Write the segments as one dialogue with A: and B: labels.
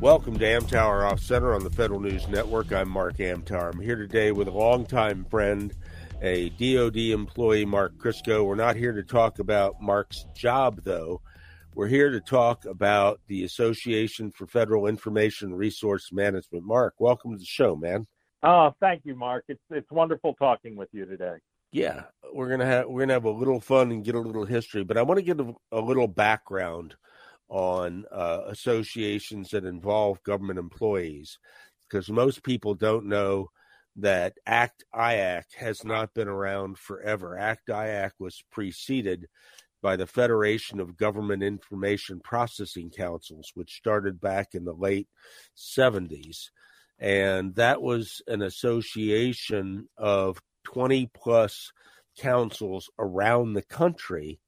A: Welcome to Amtower Off Center on the Federal News Network. I'm Mark Amtower. I'm here today with a longtime friend, a DoD employee, Mark Krzysko. We're not here to talk about Mark's job, though. We're here to talk about the Association for Federal Information Resource Management. Mark, welcome to the show, man.
B: Oh, thank you, Mark. It's it's wonderful talking with you today.
A: Yeah, we're gonna have we're gonna have a little fun and get a little history, but I want to get a, a little background on uh, associations that involve government employees because most people don't know that ACT IAC has not been around forever. ACT IAC was preceded by the Federation of Government Information Processing Councils, which started back in the late 70s. And that was an association of 20 plus councils around the country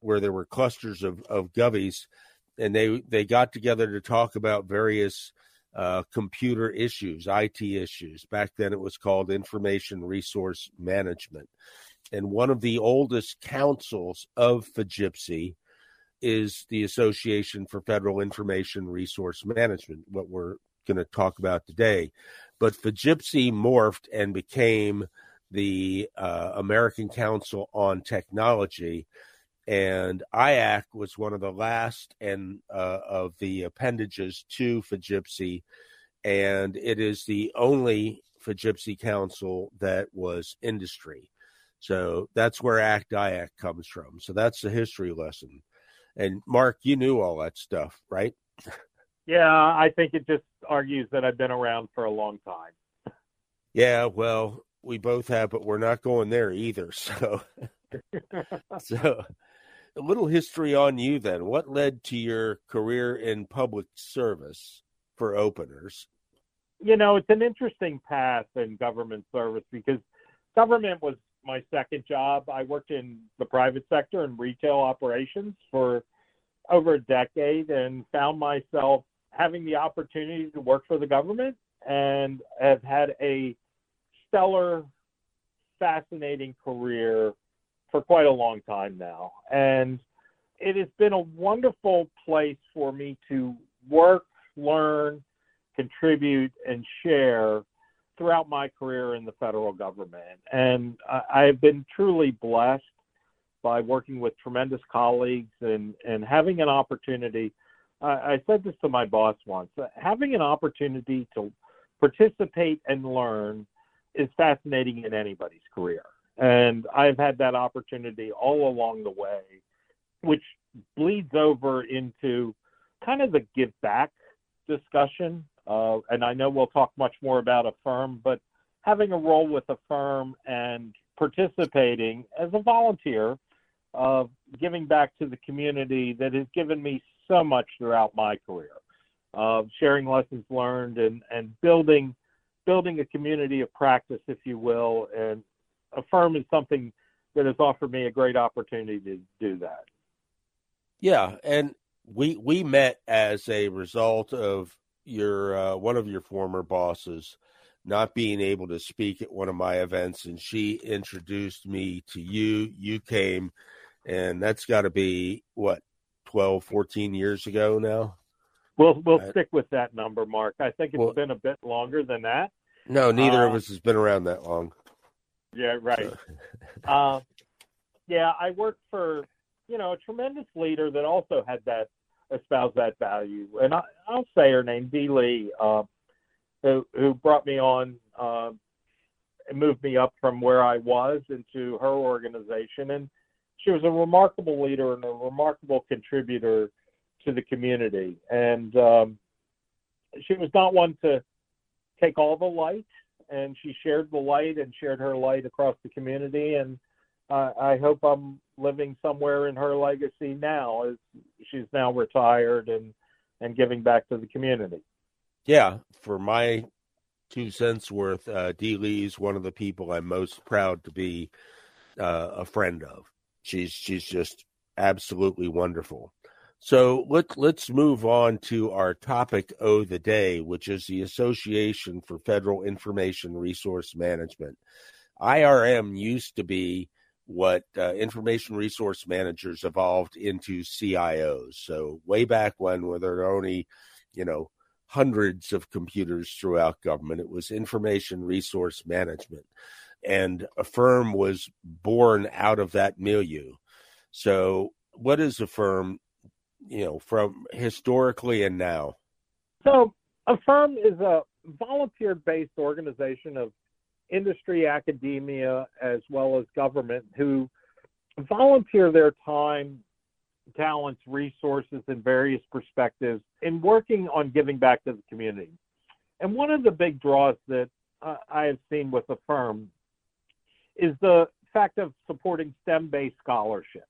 A: where there were clusters of, of govies and they they got together to talk about various uh, computer issues, IT issues. Back then, it was called Information Resource Management, and one of the oldest councils of FGIPC is the Association for Federal Information Resource Management. What we're going to talk about today, but FGIPC morphed and became the uh, American Council on Technology and IAC was one of the last and uh, of the appendages to FGIPC, and it is the only FGIPC council that was industry. So that's where ACT IAC comes from. So that's the history lesson. And Mark, you knew all that stuff, right?
B: Yeah, I think it just argues that I've been around for a long time.
A: Yeah, well, we both have, but we're not going there either. So, so a little history on you then. What led to your career in public service for openers?
B: You know, it's an interesting path in government service because government was my second job. I worked in the private sector and retail operations for over a decade and found myself having the opportunity to work for the government and have had a stellar, fascinating career for quite a long time now. And it has been a wonderful place for me to work, learn, contribute, and share throughout my career in the federal government. And I have been truly blessed by working with tremendous colleagues and, and having an opportunity. I said this to my boss once having an opportunity to participate and learn is fascinating in anybody's career. And I've had that opportunity all along the way, which bleeds over into kind of the give back discussion. Uh, and I know we'll talk much more about a firm, but having a role with a firm and participating as a volunteer of giving back to the community that has given me so much throughout my career, uh, sharing lessons learned and, and building building a community of practice, if you will, and AFFIRM is something that has offered me a great opportunity to do that.
A: Yeah, and we we met as a result of your uh, one of your former bosses not being able to speak at one of my events, and she introduced me to you. You came, and that's got to be what 12, 14 years ago now.
B: We'll we'll uh, stick with that number, Mark. I think it's well, been a bit longer than that.
A: No, neither uh, of us has been around that long.
B: Yeah, right. So. uh, yeah, I worked for you know a tremendous leader that also had that espoused that value, and I, I'll say her name, Dee Lee, uh, who who brought me on uh, and moved me up from where I was into her organization, and she was a remarkable leader and a remarkable contributor to the community, and um, she was not one to take all the light and she shared the light and shared her light across the community. And uh, I hope I'm living somewhere in her legacy now, as she's now retired and and giving back to the community.
A: Yeah, for my two cents worth. Uh, Dee Lee's one of the people I'm most proud to be uh, a friend of. She's she's just absolutely wonderful. So let let's move on to our topic of the day, which is the Association for Federal Information Resource Management. IRM used to be what uh, information resource managers evolved into CIOs. So way back when, where there were only, you know, hundreds of computers throughout government, it was information resource management, and AFFIRM was born out of that milieu. So, what is AFFIRM? You know, from historically and now.
B: So, AFFIRM is a volunteer-based organization of industry, academia, as well as government who volunteer their time, talents, resources, and various perspectives in working on giving back to the community. And one of the big draws that uh, I have seen with the firm is the fact of supporting STEM based scholarships.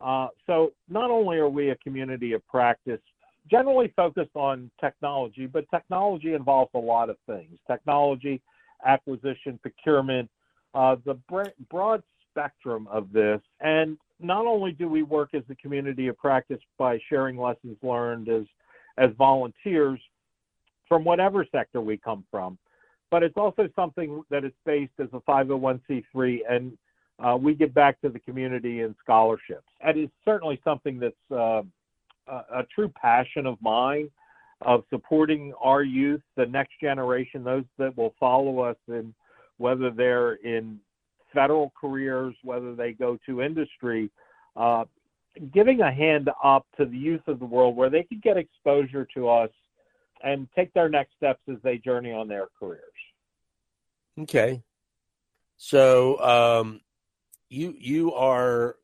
B: Uh, so, not only are we a community of practice, generally focused on technology, but technology involves a lot of things. Technology acquisition, procurement, uh, the broad spectrum of this. And not only do we work as a community of practice by sharing lessons learned as as volunteers from whatever sector we come from, but it's also something that is based as a 501c3 and uh, we give back to the community in scholarships. And it's certainly something that's uh, a, a true passion of mine of supporting our youth, the next generation, those that will follow us in whether they're in federal careers, whether they go to industry, uh, giving a hand up to the youth of the world where they can get exposure to us and take their next steps as they journey on their careers.
A: Okay. So um, you you are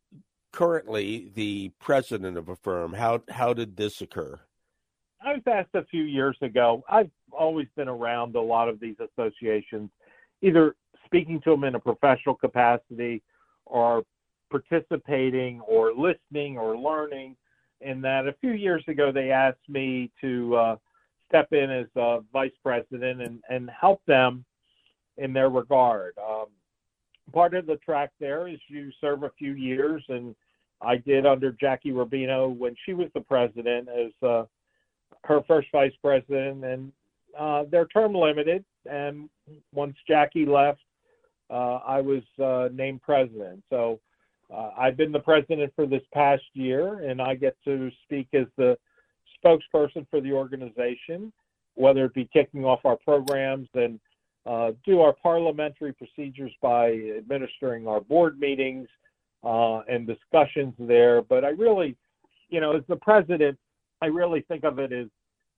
A: currently the president of AFFIRM. How how did this occur?
B: I was asked a few years ago. I've always been around a lot of these associations, either speaking to them in a professional capacity or participating or listening or learning. And that a few years ago, they asked me to uh, step in as uh, vice president and, and help them in their regard. Um, part of the track there is you serve a few years, and I did under Jackie Rubino when she was the president as uh, her first vice president, and uh, they're term limited. And once Jackie left, uh, I was uh, named president. So uh, I've been the president for this past year, and I get to speak as the spokesperson for the organization, whether it be kicking off our programs and uh, do our parliamentary procedures by administering our board meetings uh, and discussions there. But I really, you know, as the president, I really think of it as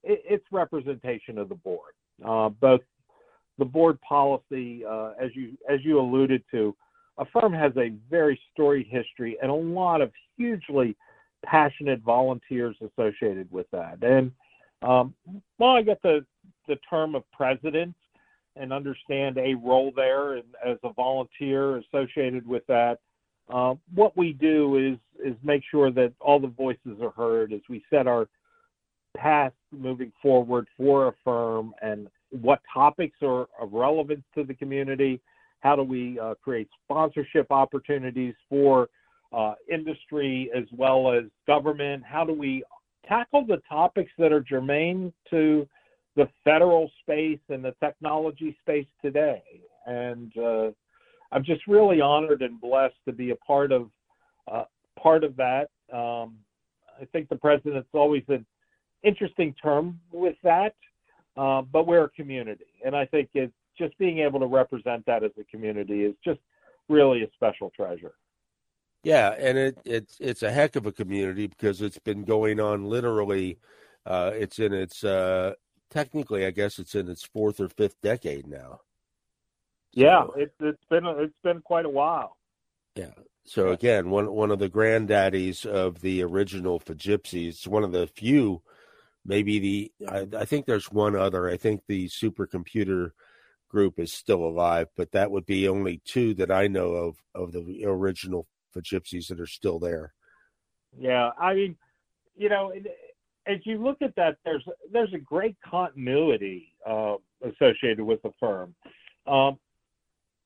B: it, it's representation of the board, uh, both the board policy, uh, as you as you alluded to. AFFIRM has a very storied history and a lot of hugely passionate volunteers associated with that. And um, well, I get the the term of president and understand a role there and as a volunteer associated with that. Uh, what we do is is make sure that all the voices are heard as we set our path moving forward for a firm and what topics are of relevance to the community. How do we uh, create sponsorship opportunities for uh, industry as well as government? How do we tackle the topics that are germane to the federal space and the technology space today? And uh, I'm just really honored and blessed to be a part of uh, part of that. Um, I think the president's always an interesting term with that, uh, but we're a community, and I think it's just being able to represent that as a community is just really a special treasure.
A: Yeah, and it it's it's a heck of a community because it's been going on literally. Uh, it's in its uh, technically, I guess it's in its fourth or fifth decade now.
B: Yeah, so, it, it's been it's been quite a while.
A: Yeah. So again, one one of the granddaddies of the original FGIPCs, one of the few, maybe the I, I think there's one other. I think the supercomputer group is still alive, but that would be only two that I know of of the original FGIPCs that are still there.
B: Yeah, I mean, you know, as you look at that, there's there's a great continuity uh, associated with the firm. Um,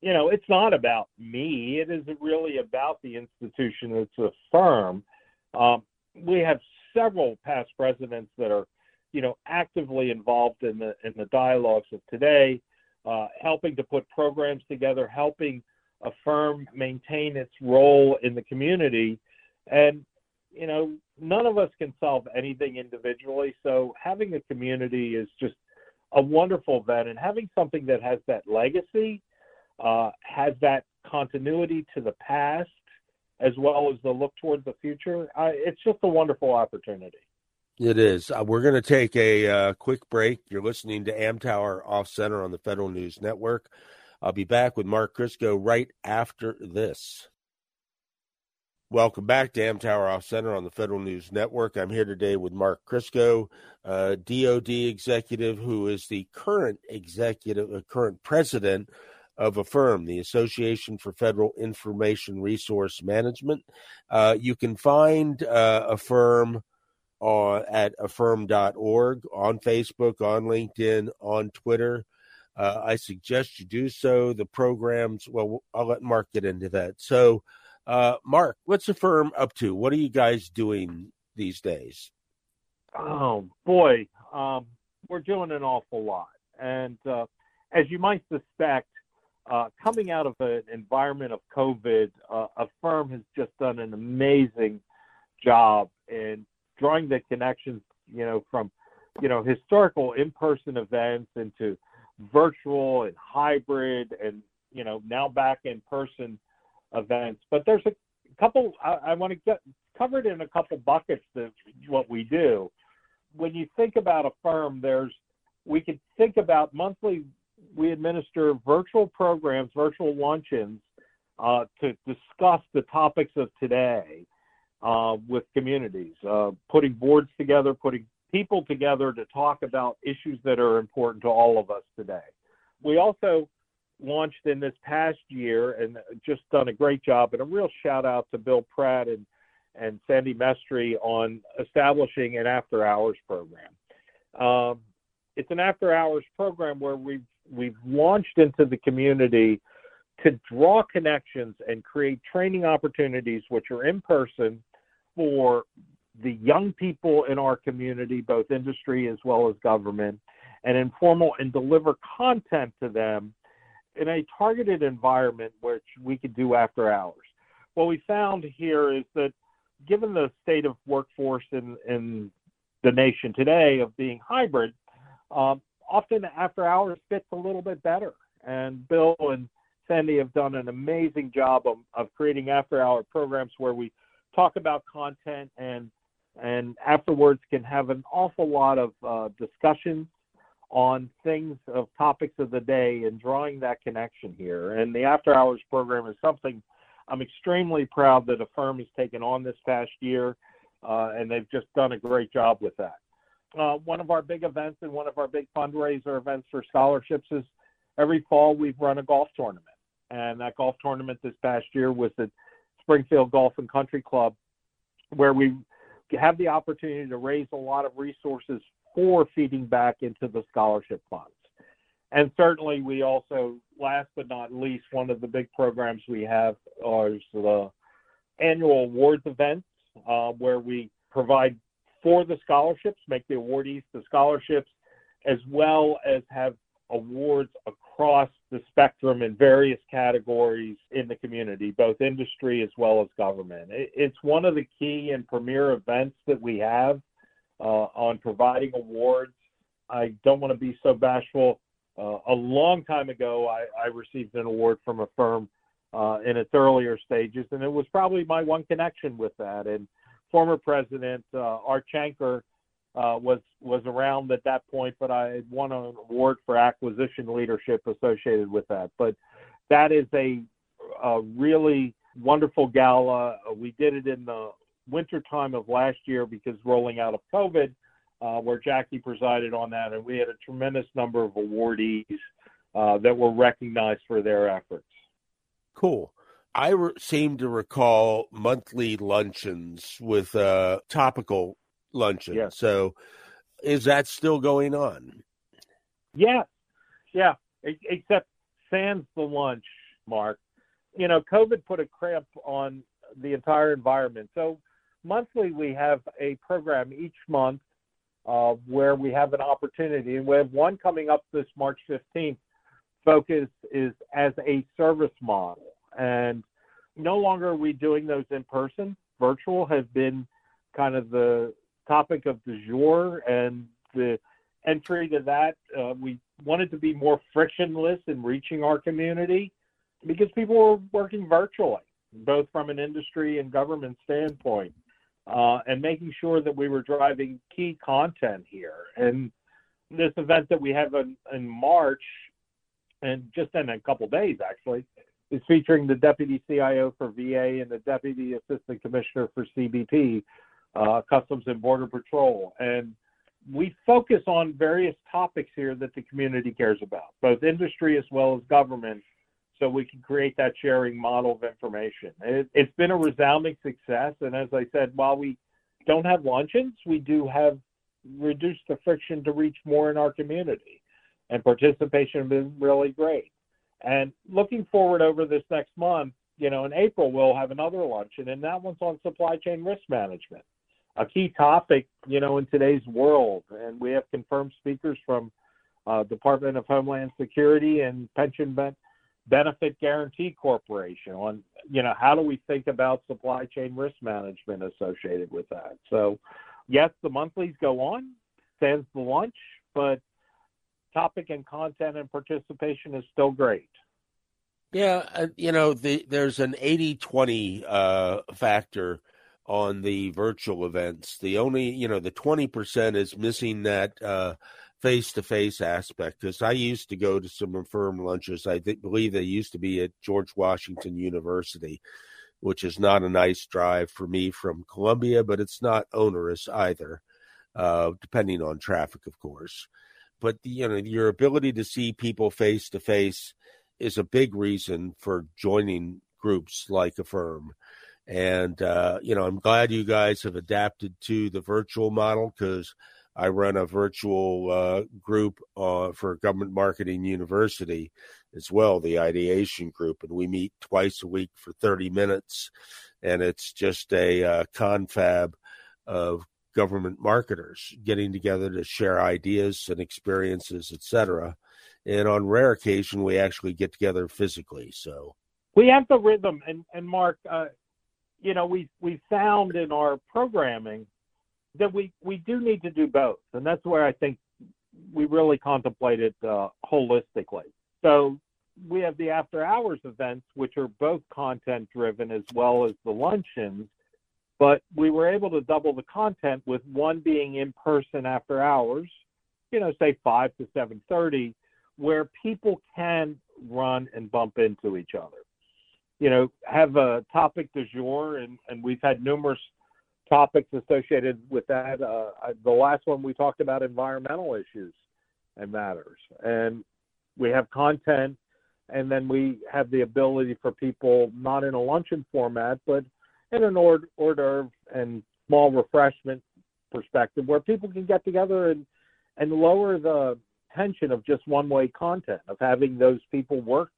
B: you know, it's not about me. It is really about the institution. It's a firm. Um, we have several past presidents that are, you know, actively involved in the in the dialogues of today, uh, helping to put programs together, helping a firm maintain its role in the community, and you know, none of us can solve anything individually. So having a community is just a wonderful event, and having something that has that legacy, uh, has that continuity to the past, as well as the look towards the future. Uh, it's just a wonderful opportunity.
A: It is. Uh, we're going to take a uh, quick break. You're listening to Amtower Off Center on the Federal News Network. I'll be back with Mark Krzysko right after this. Welcome back to Amtower Off Center on the Federal News Network. I'm here today with Mark Krzysko, uh, DoD executive, who is the current executive, uh, current president of AFFIRM, the Association for Federal Information Resource Management. Uh, you can find uh, AFFIRM on, at affirm.org on Facebook, on LinkedIn, on Twitter. Uh, I suggest you do so. The programs, well, I'll let Mark get into that. So, uh, Mark, what's the firm up to? What are you guys doing these days?
B: Oh boy, um, we're doing an awful lot, and uh, as you might suspect, uh, coming out of an environment of COVID, uh, firm has just done an amazing job in drawing the connections, you know, from you know historical in-person events into virtual and hybrid, and you know now back in person events. But there's a couple I, I want to get covered in a couple buckets that what we do. When you think about a firm, there's we could think about monthly. We administer virtual programs, virtual luncheons uh, to discuss the topics of today uh, with communities, uh, putting boards together, putting people together to talk about issues that are important to all of us today. We also launched in this past year and just done a great job. And a real shout out to Bill Pratt and, and Sandy Mestry on establishing an after hours program. Um, it's an after hours program where we've, we've launched into the community to draw connections and create training opportunities, which are in person for the young people in our community, both industry as well as government, and informal and deliver content to them in a targeted environment which we could do after hours. What we found here is that given the state of workforce in, in the nation today of being hybrid, um, often after hours fits a little bit better. And Bill and Sandy have done an amazing job of, of creating after hour programs where we talk about content and and afterwards can have an awful lot of uh, discussions on things of topics of the day and drawing that connection here. And the after hours program is something I'm extremely proud that AFFIRM has taken on this past year, uh, and they've just done a great job with that. Uh, one of our big events and one of our big fundraiser events for scholarships is every fall we've run a golf tournament. And that golf tournament this past year was at Springfield Golf and Country Club, where we have the opportunity to raise a lot of resources for feeding back into the scholarship funds. And certainly, we also, last but not least, one of the big programs we have is the annual awards events, uh, where we provide for the scholarships, make the awardees the scholarships, as well as have awards across the spectrum in various categories in the community, both industry as well as government. It's one of the key and premier events that we have on providing awards. I don't want to be so bashful. Uh, a long time ago, I, I, received an award from AFFIRM uh, in its earlier stages, and it was probably my one connection with that. And former president uh, Art Shanker uh, was was around at that point, but I had won an award for acquisition leadership associated with that. But that is a, a really wonderful gala. We did it in the winter time of last year because rolling out of COVID, uh, where Jackie presided on that, and we had a tremendous number of awardees uh, that were recognized for their efforts.
A: Cool. I re- seem to recall monthly luncheons with uh, topical luncheon.
B: Yes.
A: So, is that still going on?
B: Yeah, yeah. Except sans the lunch, Mark. You know, COVID put a cramp on the entire environment. So monthly, we have a program each month uh, where we have an opportunity, and we have one coming up this March 15th. Focus is as a service model, and no longer are we doing those in person. Virtual has been kind of the topic of the jour, and the entry to that. Uh, we wanted to be more frictionless in reaching our community because people were working virtually, both from an industry and government standpoint, uh, and making sure that we were driving key content here. And this event that we have in, in March, and just in a couple days actually, is featuring the Deputy CIO for VA and the Deputy Assistant Commissioner for CBP, uh, Customs and Border Patrol. And we focus on various topics here that the community cares about, both industry as well as government, so we can create that sharing model of information. It, has been a resounding success, and as I said, while we don't have luncheons, we do have reduced the friction to reach more in our community, and participation has been really great. And looking forward over this next month, you know, in April we'll have another luncheon, and that one's on supply chain risk management a key topic, you know, in today's world. And we have confirmed speakers from uh, Department of Homeland Security and Pension Benefit guarantee Corporation on, you know, how do we think about supply chain risk management associated with that. So, yes, the monthlies go on, stands the lunch, but topic and content and participation is still great.
A: Yeah, uh, you know, the, there's an 80 20 uh, factor on the virtual events. The only, you know, the 20% is missing that face to face aspect because I used to go to some firm lunches. I th- believe they used to be at George Washington University, which is not a nice drive for me from Columbia, but it's not onerous either, uh, depending on traffic, of course. But you know, your ability to see people face to face is a big reason for joining groups like AFFIRM. And, uh, you know, I'm glad you guys have adapted to the virtual model because I run a virtual uh, group uh, for Government Marketing University as well, the ideation group. And we meet twice a week for 30 minutes. And it's just a uh, confab of government marketers getting together to share ideas and experiences, etc. And on rare occasion, we actually get together physically. So
B: we have the rhythm. And, and Mark, uh, you know, we we found in our programming that we we do need to do both, and that's where I think we really contemplated uh, holistically. So we have the after hours events, which are both content driven as well as the luncheons. But we were able to double the content with one being in person after hours, you know, say five to seven thirty, where people can run and bump into each other you know, have a topic du jour, and, and we've had numerous topics associated with that. Uh, the last one we talked about environmental issues and matters, and we have content, and then we have the ability for people not in a luncheon format, but in an hors d'oeuvre and small refreshment perspective, where people can get together and and lower the tension of just one way content of having those people work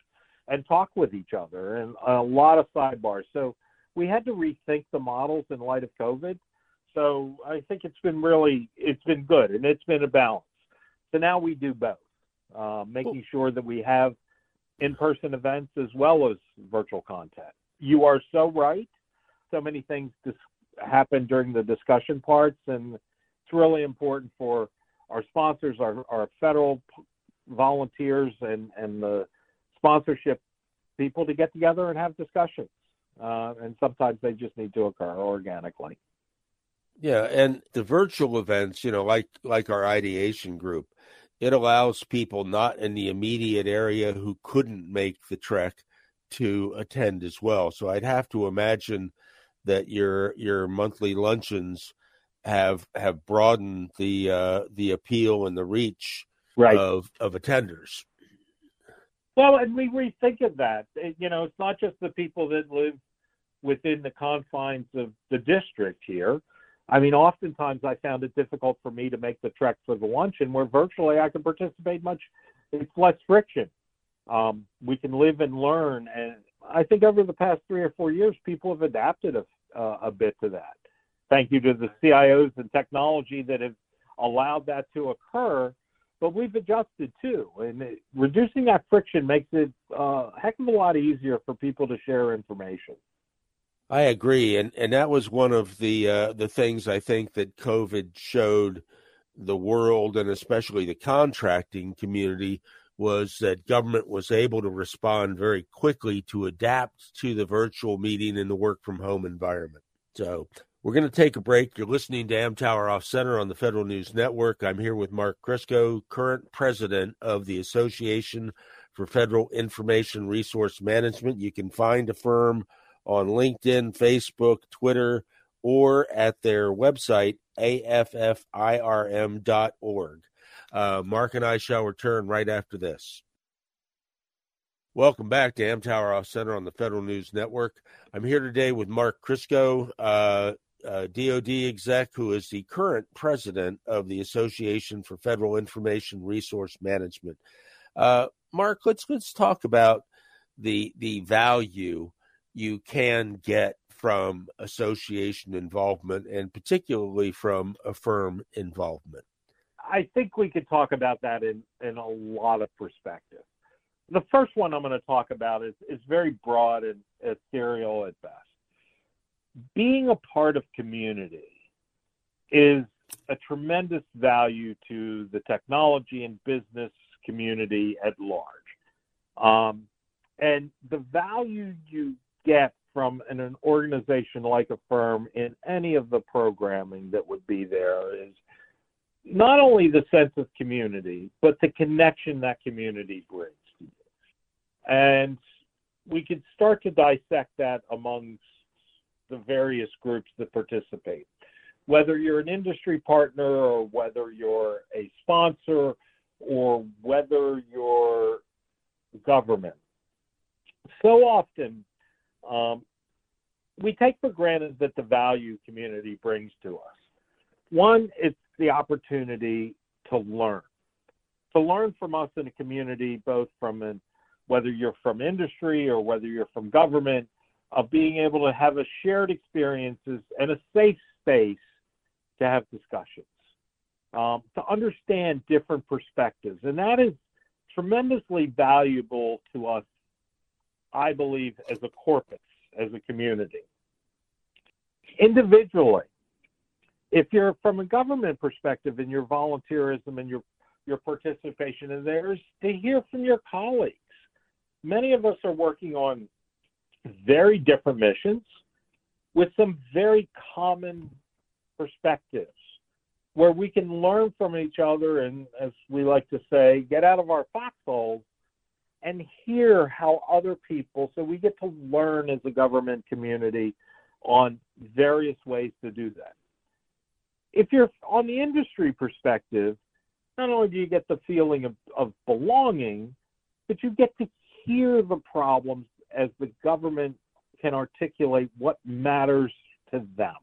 B: and talk with each other and a lot of sidebars. So we had to rethink the models in light of COVID. So I think it's been really it's been good and it's been a balance. So now we do both, uh, making sure that we have in-person events as well as virtual content. You are so right. So many things dis- happen during the discussion parts, and it's really important for our sponsors, our, our federal volunteers, and and the sponsorship people to get together and have discussions. Uh, and sometimes they just need to occur organically.
A: Yeah, and the virtual events, you know, like like our ideation group, it allows people not in the immediate area who couldn't make the trek to attend as well. So I'd have to imagine that your your monthly luncheons have have broadened the uh, the appeal and the reach
B: right.
A: of of attenders.
B: Well, and we rethink of that. You know, it's not just the people that live within the confines of the district here. I mean, oftentimes I found it difficult for me to make the trek for the luncheon where virtually I can participate much, it's less friction. Um, we can live and learn. And I think over the past three or four years, people have adapted a, uh, a bit to that. Thank you to the CIOs and technology that have allowed that to occur. But we've adjusted too, and it, reducing that friction makes it uh, a heck of a lot easier for people to share information.
A: I agree, and and that was one of the uh, the things I think that COVID showed the world and especially the contracting community was that government was able to respond very quickly to adapt to the virtual meeting and the work from home environment. So we're going to take a break. You're listening to Amtower Off Center on the Federal News Network. I'm here with Mark Krzysko, current president of the Association for Federal Information Resource Management. You can find AFFIRM on LinkedIn, Facebook, Twitter, or at their website, affirm.org. Uh, Mark and I shall return right after this. Welcome back to Amtower Off Center on the Federal News Network. I'm here today with Mark Krzysko, uh, uh, DoD exec, who is the current president of the Association for Federal Information Resource Management. Uh, Mark, let's let's talk about the the value you can get from association involvement and particularly from AFFIRM involvement?
B: I think we could talk about that in, in a lot of perspectives. The first one I'm going to talk about is, is very broad and ethereal at best. Being a part of community is a tremendous value to the technology and business community at large. Um, and the value you get from an, an organization like a firm in any of the programming that would be there is not only the sense of community, but the connection that community brings to you. And we could start to dissect that amongst the various groups that participate. Whether you're an industry partner or whether you're a sponsor or whether you're government. So often, um, we take for granted that the value community brings to us. One, it's the opportunity to learn, to learn from us in a community, both from an, whether you're from industry or whether you're from government, of being able to have a shared experiences and a safe space to have discussions, um, to understand different perspectives, and that is tremendously valuable to us I believe, as a corpus, as a community. Individually, if you're from a government perspective and your volunteerism and your your participation in theirs, to hear from your colleagues. Many of us are working on very different missions with some very common perspectives where we can learn from each other and, as we like to say, get out of our foxholes and hear how other people, so we get to learn as a government community on various ways to do that. If you're on the industry perspective, not only do you get the feeling of, of belonging, but you get to hear the problems as the government can articulate what matters to them.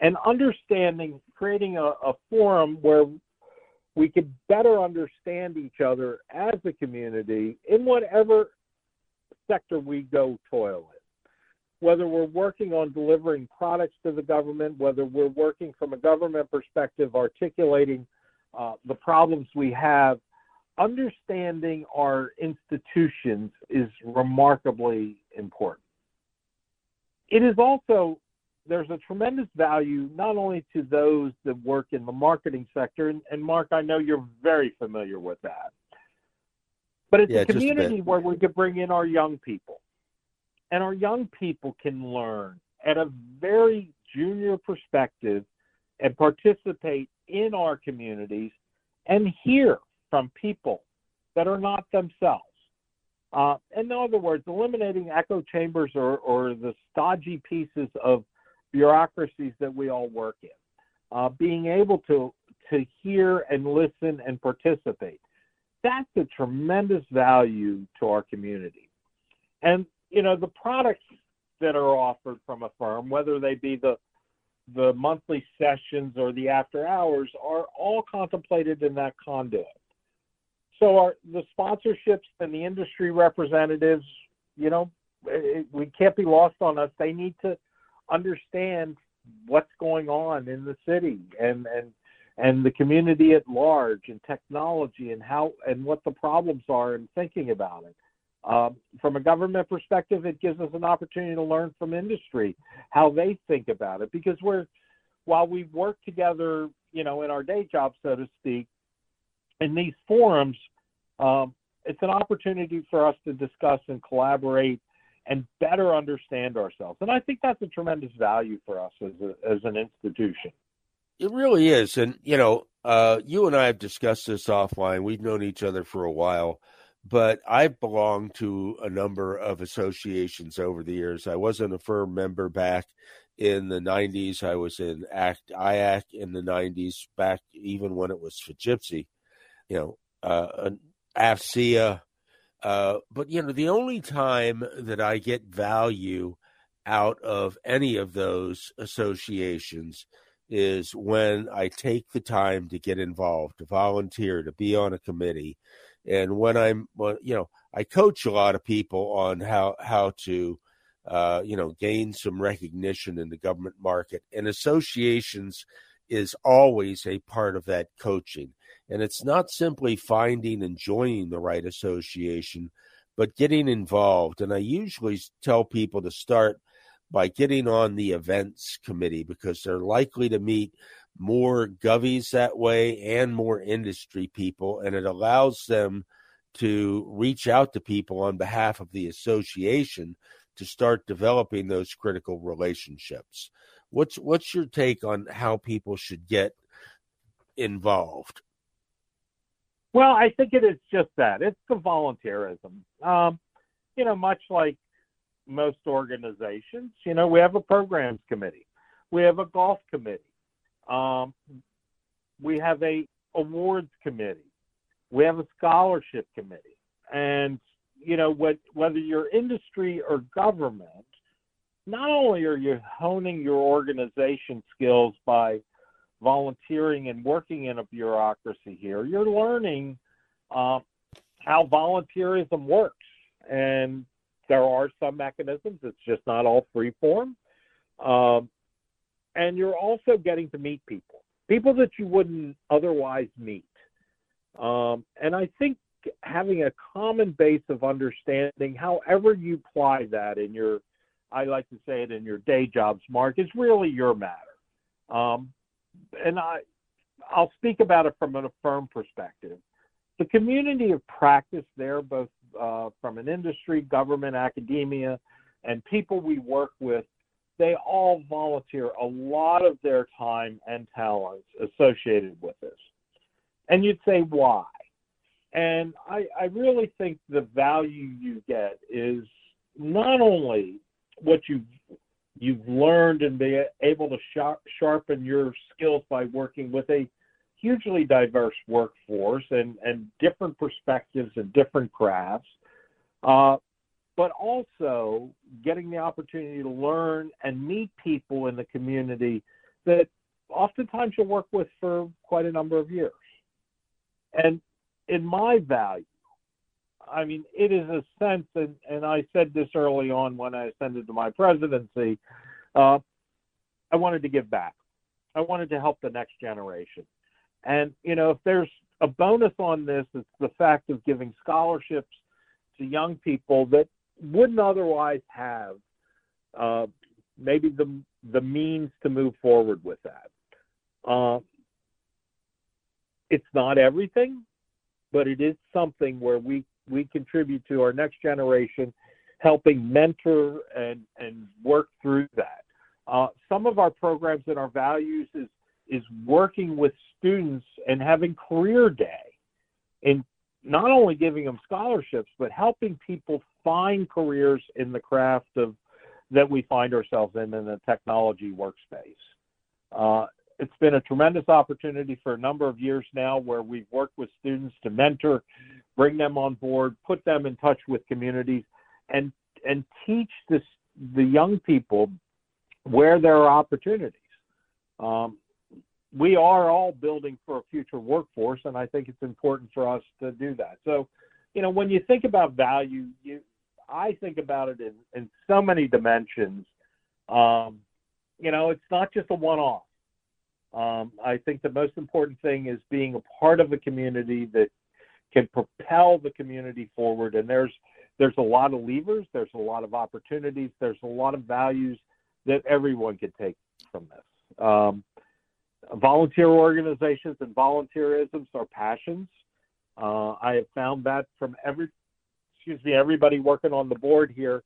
B: And understanding, creating a, a forum where we could better understand each other as a community in whatever sector we go toil in. Whether we're working on delivering products to the government, whether we're working from a government perspective, articulating uh, the problems we have, understanding our institutions is remarkably important. It is also there's a tremendous value not only to those that work in the marketing sector, and, and Mark, I know you're very familiar with that, but it's yeah, a community a where we could bring in our young people, and our young people can learn at a very junior perspective and participate in our communities and hear from people that are not themselves. Uh, in other words, eliminating echo chambers or, or the stodgy pieces of bureaucracies that we all work in. Uh, being able to to hear and listen and participate, that's a tremendous value to our community. And you know the products that are offered from AFFIRM, whether they be the the monthly sessions or the after hours are all contemplated in that conduit. So our, the sponsorships and the industry representatives, you know, it, we can't be lost on us. They need to understand what's going on in the city and and and the community at large and technology and how and what the problems are and thinking about it. Um, from a government perspective, it gives us an opportunity to learn from industry how they think about it because we're while we work together, you know, in our day job, so to speak, in these forums, um, it's an opportunity for us to discuss and collaborate and better understand ourselves. And I think that's a tremendous value for us as, a, as an institution.
A: It really is. And, you know, uh, you and I have discussed this offline. We've known each other for a while, but I've belonged to a number of associations over the years. I wasn't AFFIRM member back in the 90s. I was in ACT, IAC in the 90s, back even when it was FGIPC, you know, uh, AFCEA. Uh, but, you know, the only time that I get value out of any of those associations is when I take the time to get involved, to volunteer, to be on a committee. And when I'm, well, you know, I coach a lot of people on how, how to, uh, you know, gain some recognition in the government market. And associations is always a part of that coaching. And it's not simply finding and joining the right association, but getting involved. And I usually tell people to start by getting on the events committee because they're likely to meet more govies that way and more industry people, and it allows them to reach out to people on behalf of the association to start developing those critical relationships. What's what's your take on how people should get involved?
B: Well, I think it is just that. It's the volunteerism. Um, you know, much like most organizations. You know, we have a programs committee, we have a golf committee, um, we have a awards committee, we have a scholarship committee, and you know, what, whether you're industry or government, not only are you honing your organization skills by volunteering and working in a bureaucracy here, you're learning uh, how volunteerism works and there are some mechanisms. It's just not all free form. Um, and you're also getting to meet people, people that you wouldn't otherwise meet. Um, and I think having a common base of understanding, however you apply that in your, I like to say it in your day jobs, Mark, is really your matter. Um, and I, I'll speak about it from a firm perspective. The community of practice there, both uh, from an industry, government, academia, and people we work with, they all volunteer a lot of their time and talents associated with this. And you'd say, why? And I, I really think the value you get is not only what you've you've learned and be able to sharp, sharpen your skills by working with a hugely diverse workforce and, and different perspectives and different crafts, uh, but also getting the opportunity to learn and meet people in the community that oftentimes you'll work with for quite a number of years. And in my value, I mean, it is a sense, and, and I said this early on when I ascended to my presidency, uh, I wanted to give back. I wanted to help the next generation. And, you know, if there's a bonus on this, it's the fact of giving scholarships to young people that wouldn't otherwise have uh, maybe the, the means to move forward with that. Uh, it's not everything, but it is something where we, we contribute to our next generation, helping mentor and, and work through that. Uh, some of our programs and our values is is working with students and having career day and not only giving them scholarships but helping people find careers in the craft of that we find ourselves in in the technology workspace uh, it's been a tremendous opportunity for a number of years now where we've worked with students to mentor bring them on board put them in touch with communities and and teach this the young people where there are opportunities Um, we are all building for a future workforce, and I think it's important for us to do that. So, you know, when you think about value, you I think about it in, in so many dimensions. Um, you know, it's not just a one-off. Um, I think the most important thing is being a part of a community that can propel the community forward. And there's there's a lot of levers, there's a lot of opportunities, there's a lot of values that everyone can take from this. Um, volunteer organizations and volunteerisms are passions. Uh, I have found that from every excuse me everybody working on the board here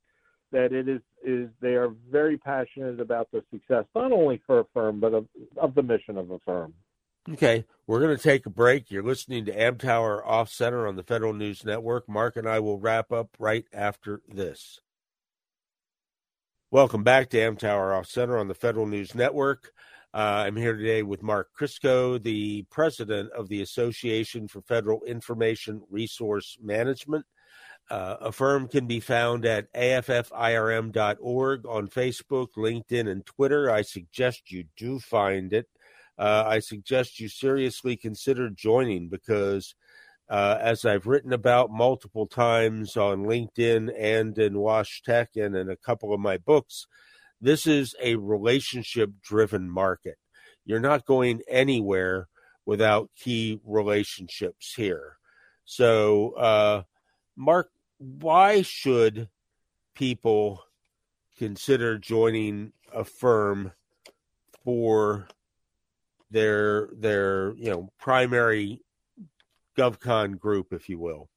B: that it is is they are very passionate about the success not only for AFFIRM but of, of the mission of AFFIRM.
A: Okay, we're going to take a break. You're listening to Amtower Off Center on the Federal News Network. Mark and I will wrap up right after this. Welcome back to Amtower Off Center on the Federal News Network. Uh, I'm here today with Mark Krzysko, the president of the Association for Federal Information Resource Management. Uh, AFFIRM can be found at affirm.org on Facebook, LinkedIn, and Twitter. I suggest you do find it. Uh, I suggest you seriously consider joining because, uh, as I've written about multiple times on LinkedIn and in Wash Tech and in a couple of my books, this is a relationship driven market. You're not going anywhere without key relationships here. So, uh, Mark, why should people consider joining AFFIRM for their their you know primary GovCon group, if you will?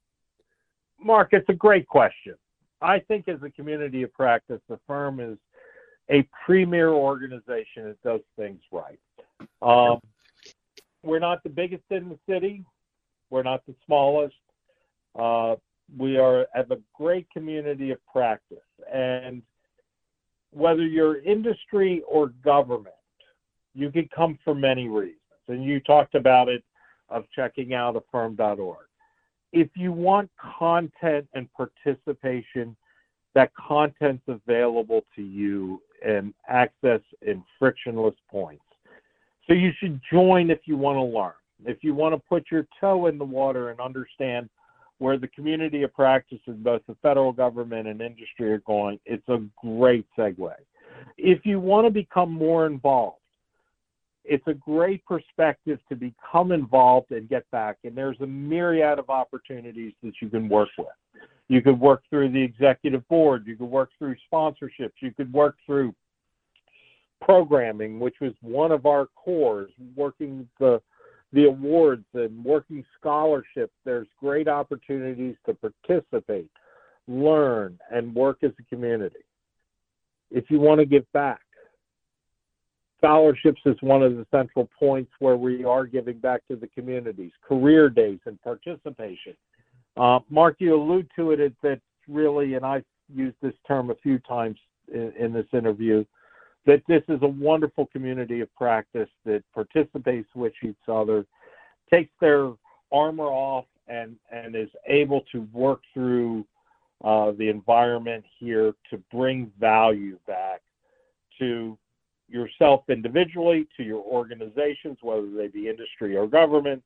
B: Mark, it's a great question. I think as a community of practice, the firm is a premier organization that does things right. Um, we're not the biggest in the city. We're not the smallest. Uh, we are have a great community of practice, and whether you're industry or government, you can come for many reasons. And you talked about it of checking out affirm.org. If you want content and participation, that content's available to you and access in frictionless points. So you should join if you want to learn. If you want to put your toe in the water and understand where the community of practice in both the federal government and industry are going, it's a great segue. If you want to become more involved, it's a great perspective to become involved and get back. And there's a myriad of opportunities that you can work with. You could work through the executive board. You could work through sponsorships. You could work through programming, which was one of our cores, working the the awards and working scholarships. There's great opportunities to participate, learn, and work as a community. If you want to give back, scholarships is one of the central points where we are giving back to the communities. Career days and participation uh, Mark, you allude to it that really, and I've used this term a few times in, in this interview, that this is a wonderful community of practice that participates with each other, takes their armor off, and and is able to work through uh, the environment here to bring value back to yourself individually, to your organizations, whether they be industry or government,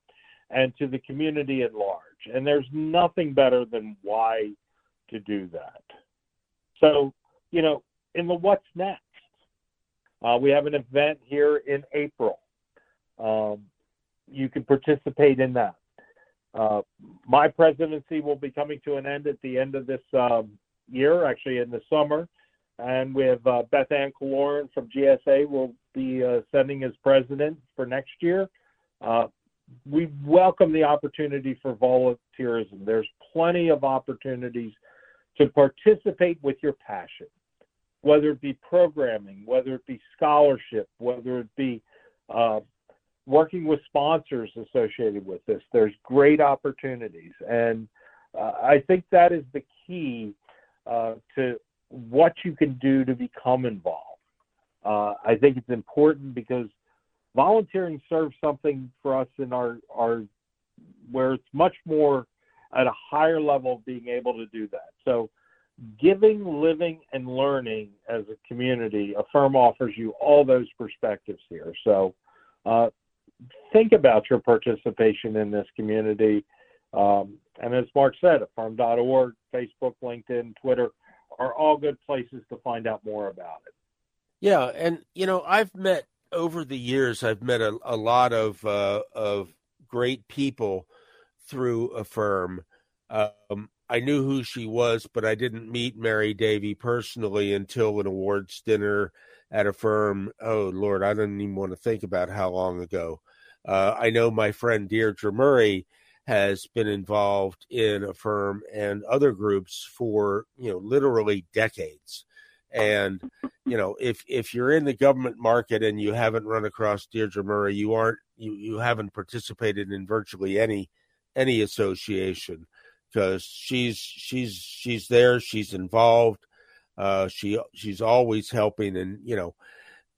B: and to the community at large. And there's nothing better than why to do that. So, you know, in the what's next, uh, we have an event here in April. Um, you can participate in that. Uh, my presidency will be coming to an end at the end of this um, year, actually in the summer. And we have uh, Beth Ann Killoran from GSA will be uh, sending as president for next year. Uh, we welcome the opportunity for volunteerism. There's plenty of opportunities to participate with your passion, whether it be programming, whether it be scholarship, whether it be uh, working with sponsors associated with this. There's great opportunities. And uh, I think that is the key uh, to what you can do to become involved. Uh, I think it's important because volunteering serves something for us in our our where it's much more at a higher level of being able to do that. So giving, living, and learning as a community, Affirm offers you all those perspectives here. So uh, think about your participation in this community. Um, and as Mark said, affirm.org, Facebook, LinkedIn, Twitter are all good places to find out more about it.
A: Yeah, and you know, I've met over the years, I've met a, a lot of uh, of great people through Affirm. Um, I knew who she was, but I didn't meet Mary Davie personally until an awards dinner at AFFIRM. Oh Lord, I don't even want to think about how long ago. Uh, I know my friend Deirdre Murray has been involved in AFFIRM and other groups for you know literally decades. And you know, if if you're in the government market and you haven't run across Deirdre Murray, you aren't you you haven't participated in virtually any any association because she's she's she's there, she's involved, uh, she she's always helping, and you know,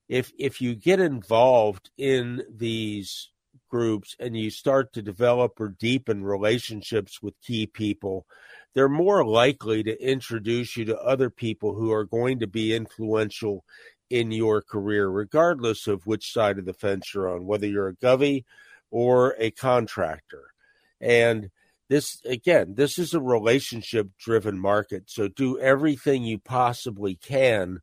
A: if if you get involved in these groups and you start to develop or deepen relationships with key people, they're more likely to introduce you to other people who are going to be influential in your career, regardless of which side of the fence you're on, whether you're a govy or a contractor. And this again this is a relationship driven market. So do everything you possibly can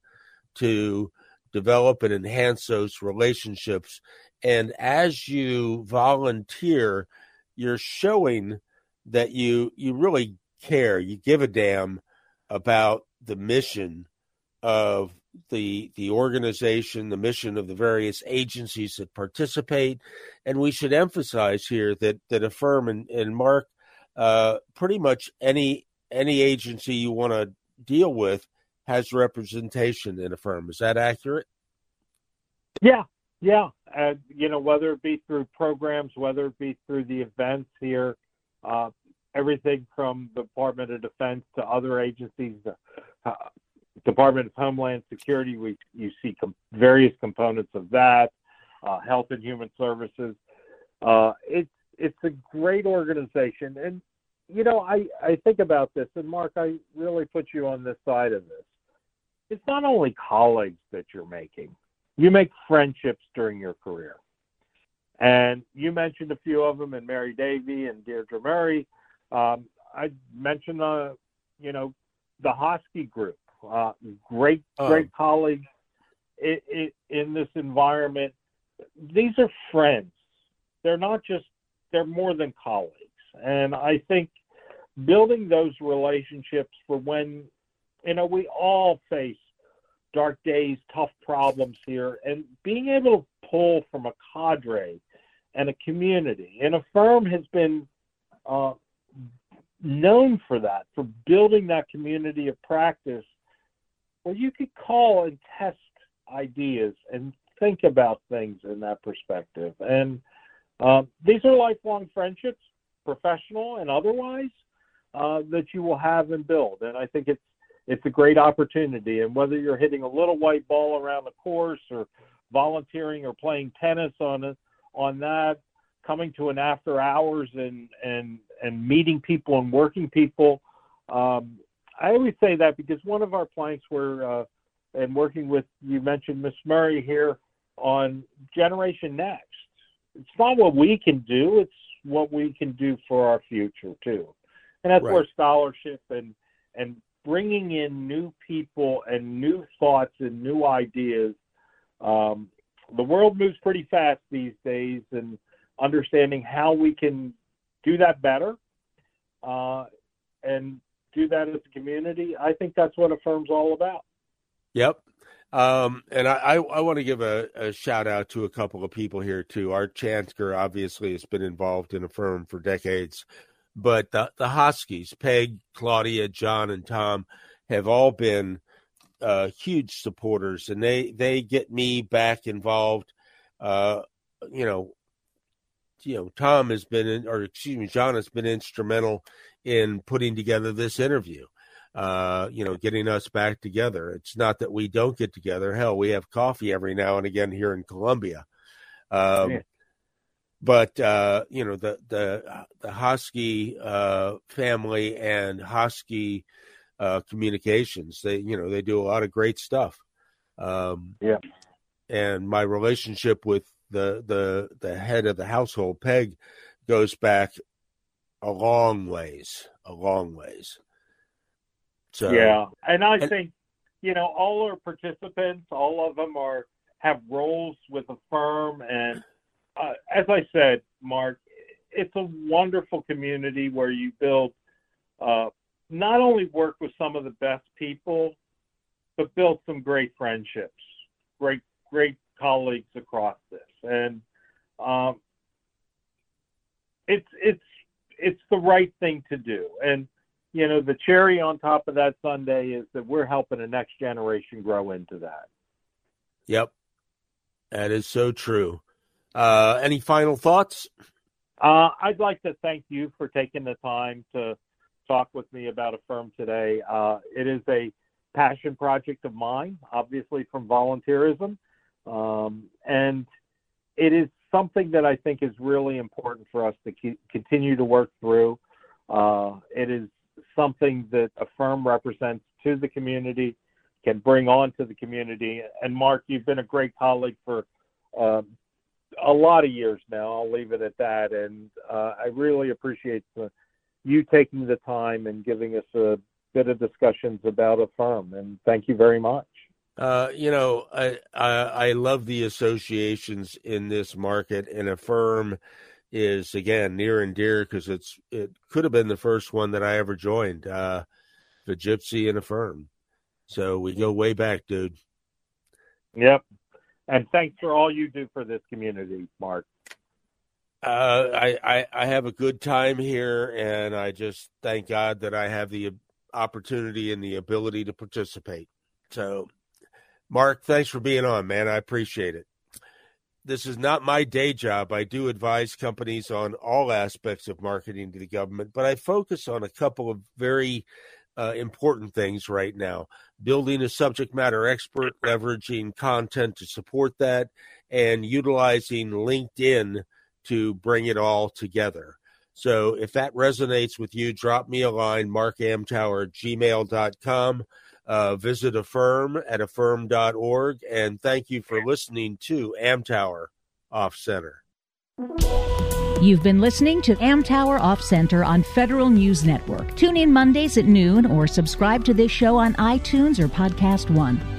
A: to develop and enhance those relationships. And as you volunteer you're showing that you you really care. You give a damn about the mission of the the organization the mission of the various agencies that participate. And we should emphasize here that that affirm and, and mark uh, pretty much any any agency you want to deal with has representation in AFFIRM. Is that accurate?
B: Yeah, yeah. Uh, you know, whether it be through programs, whether it be through the events here, uh, everything from the Department of Defense to other agencies, uh, Department of Homeland Security, we you see com- various components of that, uh, Health and Human Services. Uh, it's it's a great organization, and you know, I, I think about this, and Mark, I really put you on this side of this. It's not only colleagues that you're making, you make friendships during your career. And you mentioned a few of them, and Mary Davie and Deirdre Murray. Um, I mentioned, uh, you know, the Hosky group. Uh, great, oh. great colleagues it, it, in this environment. These are friends. They're not just, they're more than colleagues. And I think building those relationships for when you know we all face dark days, tough problems here, and being able to pull from a cadre and a community. And a firm has been uh, known for that, for building that community of practice where you could call and test ideas and think about things in that perspective. And uh, these are lifelong friendships, professional and otherwise uh, that you will have and build. And I think it's it's a great opportunity. And whether you're hitting a little white ball around the course or volunteering or playing tennis on it, on that, coming to an after hours and and and meeting people and working people. Um, I always say that because one of our planks were uh, and working with you mentioned Miss Murray here on Generation Next. It's not what we can do; it's what we can do for our future too and that's right. where scholarship and and bringing in new people and new thoughts and new ideas. Um, the world moves pretty fast these days, and understanding how we can do that better uh, and do that as a community, I think that's what AFFIRM's all about.
A: Yep. Um, and I, I, I want to give a, a, shout out to a couple of people here too. Art Chantker obviously has been involved in AFFIRM for decades. But the, the Hoskys, Peg, Claudia, John, and Tom, have all been uh, huge supporters, and they they get me back involved. Uh, you know, you know, Tom has been, in, or excuse me, John has been instrumental in putting together this interview. Uh, you know, getting us back together. It's not that we don't get together. Hell, we have coffee every now and again here in Columbia. Um, yeah but uh, you know the the the Hosky uh, family and Hosky uh, communications. They, you know, they do a lot of great stuff. Um,
B: yeah.
A: And my relationship with the the the head of the household, Peg, goes back a long ways, a long ways.
B: So yeah, and I and, think you know all our participants, all of them are have roles with the firm, and uh, as I said, Mark, it's a wonderful community where you build uh, not only work with some of the best people, but build some great friendships, great great colleagues across this, and um, it's it's it's the right thing to do. And you know, the cherry on top of that Sunday is that we're helping the next generation grow into that.
A: Yep, that is so true. Uh, any final thoughts?
B: Uh, I'd like to thank you for taking the time to talk with me about Affirm today. Uh, it is a passion project of mine, obviously from volunteerism, um, and it is something that I think is really important for us to keep, continue to work through. Uh, it is something that a firm represents to the community, can bring on to the community. And Mark, you've been a great colleague for um, a lot of years now. I'll leave it at that. And uh, I really appreciate the, you taking the time and giving us a bit of discussions about a firm. And thank you very much.
A: Uh, you know, I, I, I love the associations in this market, and Affirm is again near and dear because it's it could have been the first one that I ever joined, uh, the FGIPC and AFFIRM. So we go way back, dude.
B: Yep, and thanks for all you do for this community, Mark.
A: Uh, I, I I have a good time here, and I just thank God that I have the opportunity and the ability to participate. So Mark, thanks for being on, man. I appreciate it. This is not my day job. I do advise companies on all aspects of marketing to the government, but I focus on a couple of very uh, important things right now building a subject matter expert, leveraging content to support that, and utilizing LinkedIn to bring it all together. So if that resonates with you, drop me a line, markamtower at gmail.com uh, visit Affirm at affirm.org. And thank you for listening to Amtower Off Center.
C: You've been listening to Amtower Off Center on Federal News Network. Tune in Mondays at noon or subscribe to this show on iTunes or Podcast One.